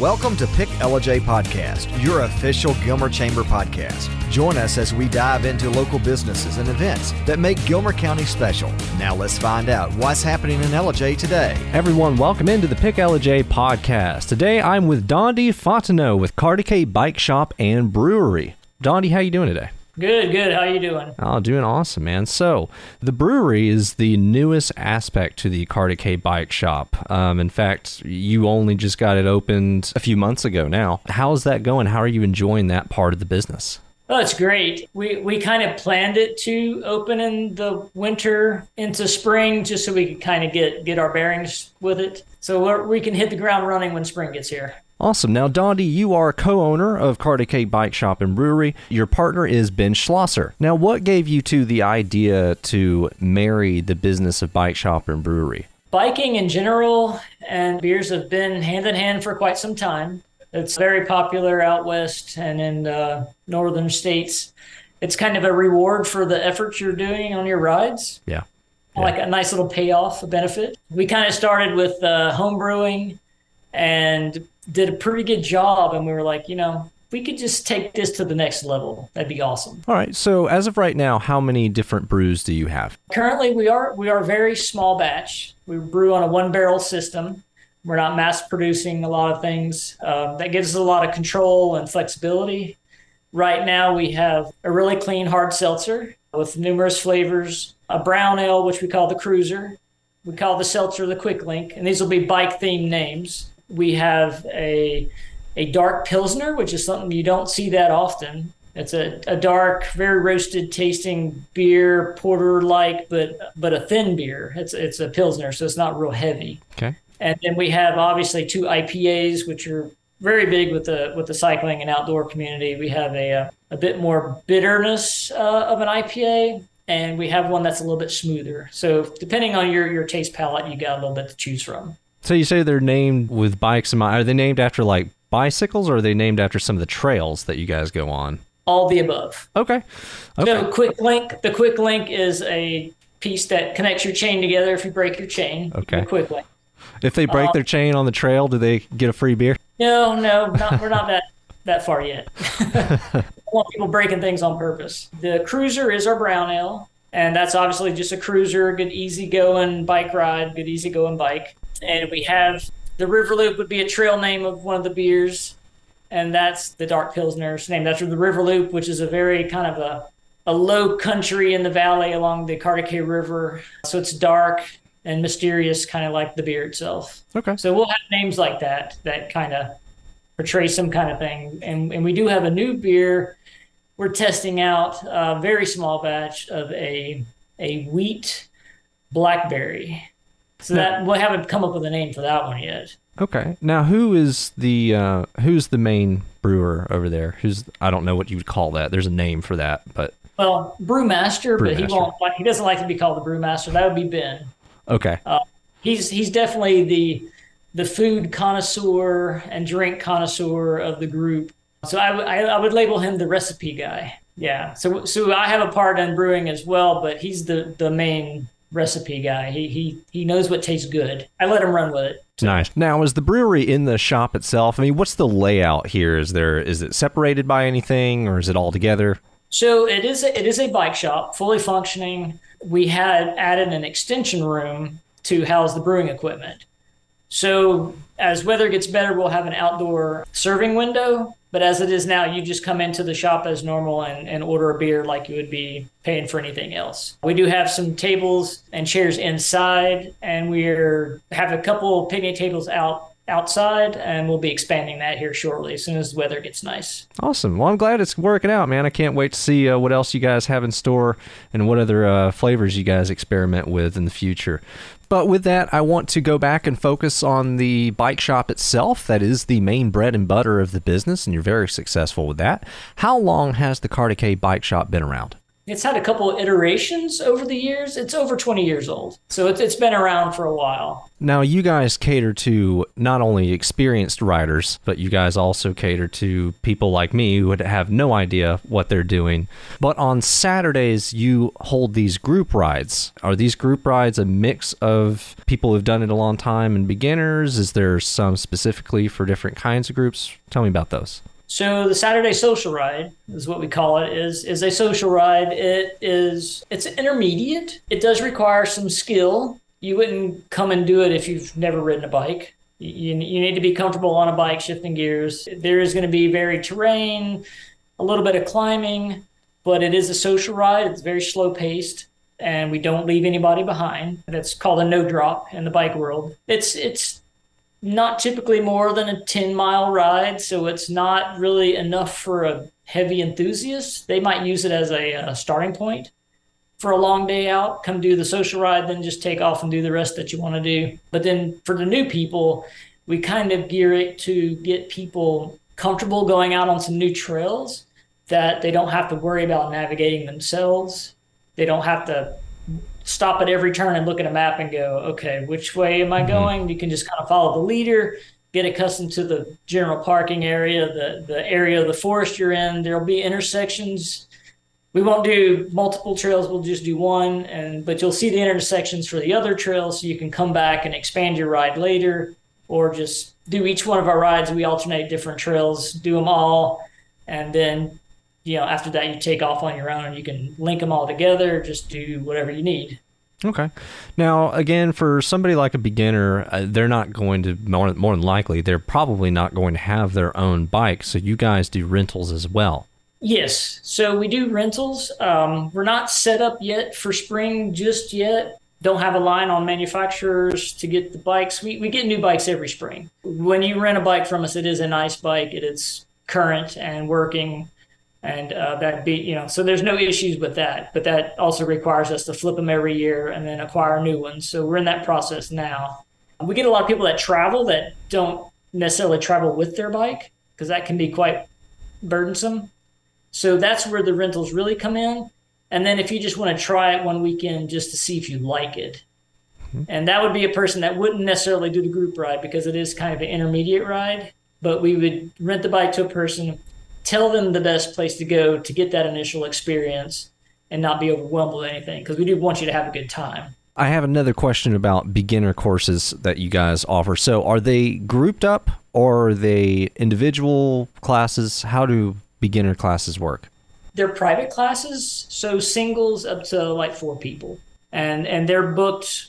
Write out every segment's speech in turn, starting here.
Welcome to Pick Ellijay Podcast, your official Gilmer Chamber podcast. Join us as we dive into local businesses and events that make Gilmer County special. Now let's find out what's happening in Ellijay today. Everyone, welcome into the Pick Ellijay podcast. Today I'm with Dondi Fontenot with Cartecay Bike Shop and Brewery. Dondi, how you doing today? Good, good. How you doing? Oh, doing awesome, man. So, the brewery is the newest aspect to the Cartecay Bike Shop. Um, in fact, you only just got it opened a few months ago now. How's that going? How are you enjoying that part of the business? Oh, it's great. We we kind of planned it to open in the winter into spring, just so we could kind of get get our bearings with it, so we're, we can hit the ground running when spring gets here. Awesome. Now, Dondi, you are co-owner of Cartecay Bike Shop and Brewery. Your partner is Ben Schlosser. Now, what gave you to the idea to marry the business of bike shop and brewery? Biking in general and beers have been hand in hand for quite some time. It's very popular out west and in uh, northern states. It's kind of a reward for the effort you're doing on your rides. Yeah. Like a nice little payoff, a benefit. We kind of started with uh, home brewing and did a pretty good job. And we were like, you know, we could just take this to the next level. That'd be awesome. All right. So, as of right now, how many different brews do you have? Currently, we are we are very small batch. We brew on a one barrel system. We're not mass producing a lot of things. Uh, that gives us a lot of control and flexibility. Right now, we have a really clean hard seltzer with numerous flavors, a brown ale, which we call the Cruiser. We call the seltzer the Quick Link, and these will be bike themed names. We have a a dark pilsner, which is something you don't see that often. It's a, a dark, very roasted tasting beer, porter like, but but a thin beer. It's it's a pilsner, so it's not real heavy. Okay. And then we have obviously two IPAs, which are very big with the with the cycling and outdoor community. We have a a, a bit more bitterness uh, of an IPA, and we have one that's a little bit smoother. So depending on your your taste palette, you got a little bit to choose from. So you say they're named with bikes in mind. Are they named after like bicycles, or are they named after some of the trails that you guys go on? All the above. Okay. Okay. So quick link. The quick link is a piece that connects your chain together. If you break your chain, Okay. the quick link. If they break Uh, their chain on the trail, do they get a free beer? No, no, not, we're not that that far yet. I want people breaking things on purpose. The cruiser is our brown ale, and that's obviously just a cruiser, good easy going bike ride, good easy going bike. And we have the River Loop would be a trail name of one of the beers, and that's the Dark Pilsner's name. That's the River Loop, which is a very kind of a a low country in the valley along the Cartecay River. So it's dark and mysterious, kind of like the beer itself. Okay. So we'll have names like that that kind of portray some kind of thing. And, and we do have a new beer we're testing out, a very small batch of a a wheat blackberry. So that we haven't come up with a name for that one yet. Okay. Now, who is the uh, who's the main brewer over there? Who's I don't know what you would call that. There's a name for that, but Well, brewmaster, but he won't. like- He doesn't like to be called the brewmaster. That would be Ben. okay. he's he's definitely the the food connoisseur and drink connoisseur of the group. So I, w- I, I would label him the recipe guy. Yeah. So so I have a part in brewing as well, but he's the the main recipe guy. He he he knows what tastes good. I let him run with it. Nice. Now, is the brewery in the shop itself? I mean, what's the layout here? Is there is it separated by anything, or is it all together? So it is a, it is a bike shop, fully functioning. We had added an extension room to house the brewing equipment. So as weather gets better, we'll have an outdoor serving window. But as it is now, you just come into the shop as normal and, and order a beer like you would be paying for anything else. We do have some tables and chairs inside, and we're have a couple picnic tables out outside, and we'll be expanding that here shortly as soon as the weather gets nice. Awesome. Well, I'm glad it's working out, man. I can't wait to see uh, what else you guys have in store and what other uh, flavors you guys experiment with in the future. But with that, I want to go back and focus on the bike shop itself. That is the main bread and butter of the business, and you're very successful with that. How long has the Cartecay Bike Shop been around? It's had a couple iterations over the years. It's over 20 years old. So it's, it's been around for a while. Now, you guys cater to not only experienced riders, but you guys also cater to people like me who would have no idea what they're doing. But on Saturdays, you hold these group rides. Are these group rides a mix of people who've done it a long time and beginners? Is there some specifically for different kinds of groups? Tell me about those. So the Saturday social ride is what we call it is is a social ride. It is it's intermediate. It does require some skill. You wouldn't come and do it if you've never ridden a bike. You, you need to be comfortable on a bike shifting gears. There is going to be varied terrain, a little bit of climbing, but it is a social ride. It's very slow paced and we don't leave anybody behind. That's called a no drop in the bike world. It's it's not typically more than a 10 mile ride, so it's not really enough for a heavy enthusiast. They might use it as a, a starting point for a long day out, come do the social ride, then just take off and do the rest that you want to do. But then for the new people, we kind of gear it to get people comfortable going out on some new trails that they don't have to worry about navigating themselves. They don't have to stop at every turn and look at a map and go, okay, which way am I mm-hmm. going? You can just kind of follow the leader, get accustomed to the general parking area, the the area of the forest you're in. There'll be intersections. We won't do multiple trails. We'll just do one, and but you'll see the intersections for the other trails, so you can come back and expand your ride later, or just do each one of our rides. We alternate different trails, do them all, and then you know, after that, you take off on your own and you can link them all together, just do whatever you need. Okay. Now, again, for somebody like a beginner, uh, they're not going to, more, more than likely, they're probably not going to have their own bike. So you guys do rentals as well. Yes. So we do rentals. Um, we're not set up yet for spring just yet. Don't have a line on manufacturers to get the bikes. We, we get new bikes every spring. When you rent a bike from us, it is a nice bike. It is current and working and uh, that be you know so there's no issues with that but that also requires us to flip them every year and then acquire new ones. So we're in that process now. We get a lot of people that travel that don't necessarily travel with their bike because that can be quite burdensome. So that's where the rentals really come in. And then if you just want to try it one weekend just to see if you like it. Mm-hmm. and that would be a person that wouldn't necessarily do the group ride because it is kind of an intermediate ride but we would rent the bike to a person tell them the best place to go to get that initial experience and not be overwhelmed with anything because we do want you to have a good time. I have another question about beginner courses that you guys offer. So, are they grouped up or are they individual classes? How do beginner classes work? They're private classes, so singles up to like four people, and and they're booked.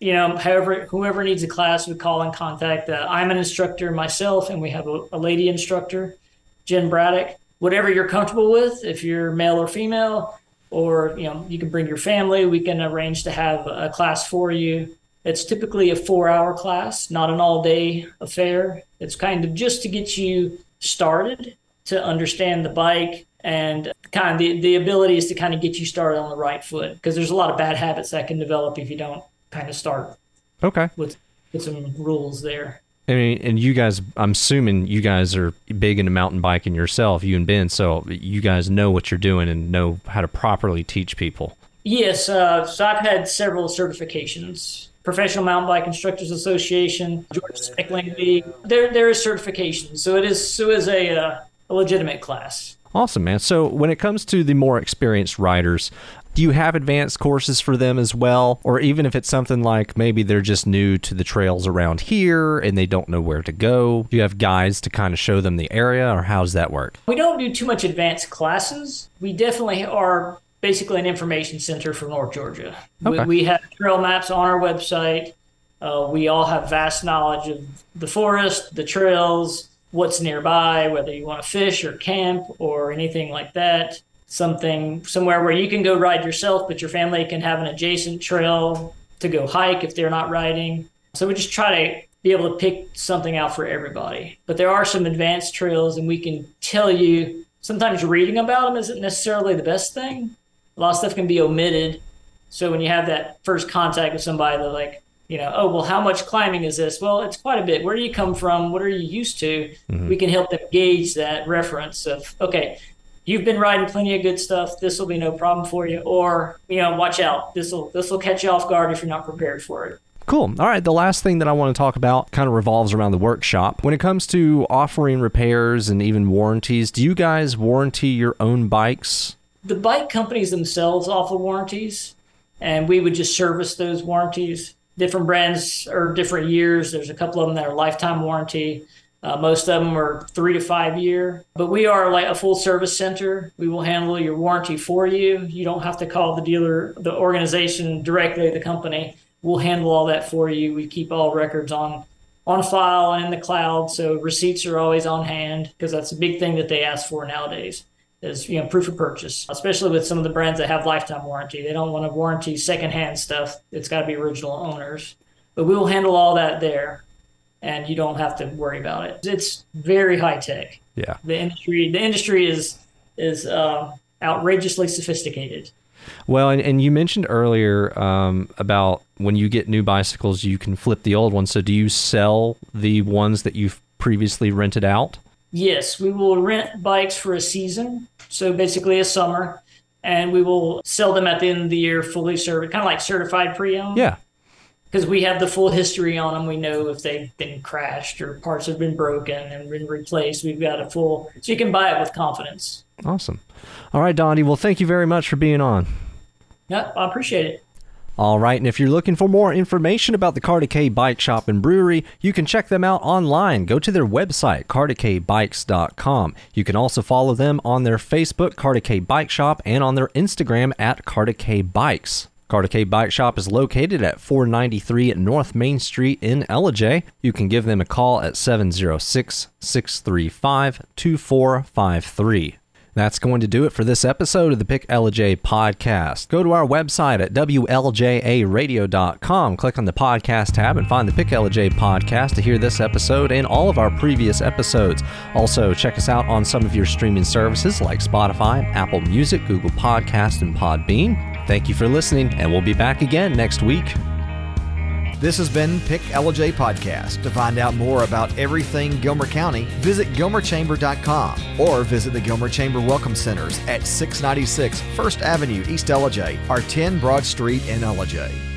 You know, however, whoever needs a class would call and contact. Uh, I'm an instructor myself, and we have a, a lady instructor Jen Braddock, whatever you're comfortable with, if you're male or female, or you know, you can bring your family. We can arrange to have a class for you. It's typically a four-hour class, not an all-day affair. It's kind of just to get you started to understand the bike and kind of the, the ability is to kind of get you started on the right foot because there's a lot of bad habits that can develop if you don't kind of start okay with with some rules there I mean, and you guys, I'm assuming you guys are big into mountain biking yourself, you and Ben. So you guys know what you're doing and know how to properly teach people. Yes. Uh, so I've had several certifications. Professional Mountain Bike Instructors Association, Georgia Cycling League. There, there is certification, so it is so is a, uh, a legitimate class. Awesome, man. So when it comes to the more experienced riders, do you have advanced courses for them as well? Or even if it's something like maybe they're just new to the trails around here and they don't know where to go, do you have guides to kind of show them the area or how does that work? We don't do too much advanced classes. We definitely are basically an information center for North Georgia. Okay. We, we have trail maps on our website. Uh, we all have vast knowledge of the forest, the trails, what's nearby, whether you want to fish or camp or anything like that something somewhere where you can go ride yourself, but your family can have an adjacent trail to go hike if they're not riding. So we just try to be able to pick something out for everybody. But there are some advanced trails, and we can tell you sometimes reading about them isn't necessarily the best thing. A lot of stuff can be omitted. So when you have that first contact with somebody, they're like, you know, oh, well, how much climbing is this? Well, it's quite a bit. Where do you come from? What are you used to? Mm-hmm. We can help them gauge that reference of, okay, you've been riding plenty of good stuff. This will be no problem for you. Or, you know, watch out. This will this will catch you off guard if you're not prepared for it. Cool. All right. The last thing that I want to talk about kind of revolves around the workshop. When it comes to offering repairs and even warranties, do you guys warranty your own bikes? The bike companies themselves offer warranties, and we would just service those warranties. Different brands or different years. There's a couple of them that are lifetime warranty. Uh, most of them are three to five year, but we are like a full service center. We will handle your warranty for you. You don't have to call the dealer, the organization directly, the company we'll handle all that for you. We keep all records on on file and in the cloud, so receipts are always on hand because that's a big thing that they ask for nowadays. Is you know proof of purchase, especially with some of the brands that have lifetime warranty. They don't want to warranty secondhand stuff. It's got to be original owners. But we will handle all that there, and you don't have to worry about it. It's very high tech. Yeah. The industry the industry is is uh, outrageously sophisticated. Well, and, and you mentioned earlier um, about when you get new bicycles, you can flip the old ones. So, do you sell the ones that you've previously rented out? Yes, we will rent bikes for a season. So, basically, a summer. And we will sell them at the end of the year fully certified, kind of like certified pre owned. Yeah. Because we have the full history on them. We know if they've been crashed or parts have been broken and been replaced. We've got a full, so you can buy it with confidence. Awesome. All right, Dondi. Well, thank you very much for being on. Yeah, I appreciate it. All right, and if you're looking for more information about the Cartecay Bike Shop and Brewery, you can check them out online. Go to their website, cartecaybikes.com. You can also follow them on their Facebook, Cartecay Bike Shop, and on their Instagram at Cartecay Bikes. Cartecay Bike Shop is located at 493 North Main Street in Ellijay. You can give them a call at 706 635 2453. That's going to do it for this episode of the Pick Ellijay podcast. Go to our website at WLJAradio.com, click on the podcast tab, and find the Pick Ellijay podcast to hear this episode and all of our previous episodes. Also, check us out on some of your streaming services like Spotify, Apple Music, Google Podcast, and Podbean. Thank you for listening, and we'll be back again next week. This has been Pick Ellijay Podcast. To find out more about everything Gilmer County, visit gilmerchamber.com or visit the Gilmer Chamber Welcome Centers at 696 First Avenue, East Ellijay, or 10 Broad Street in Ellijay.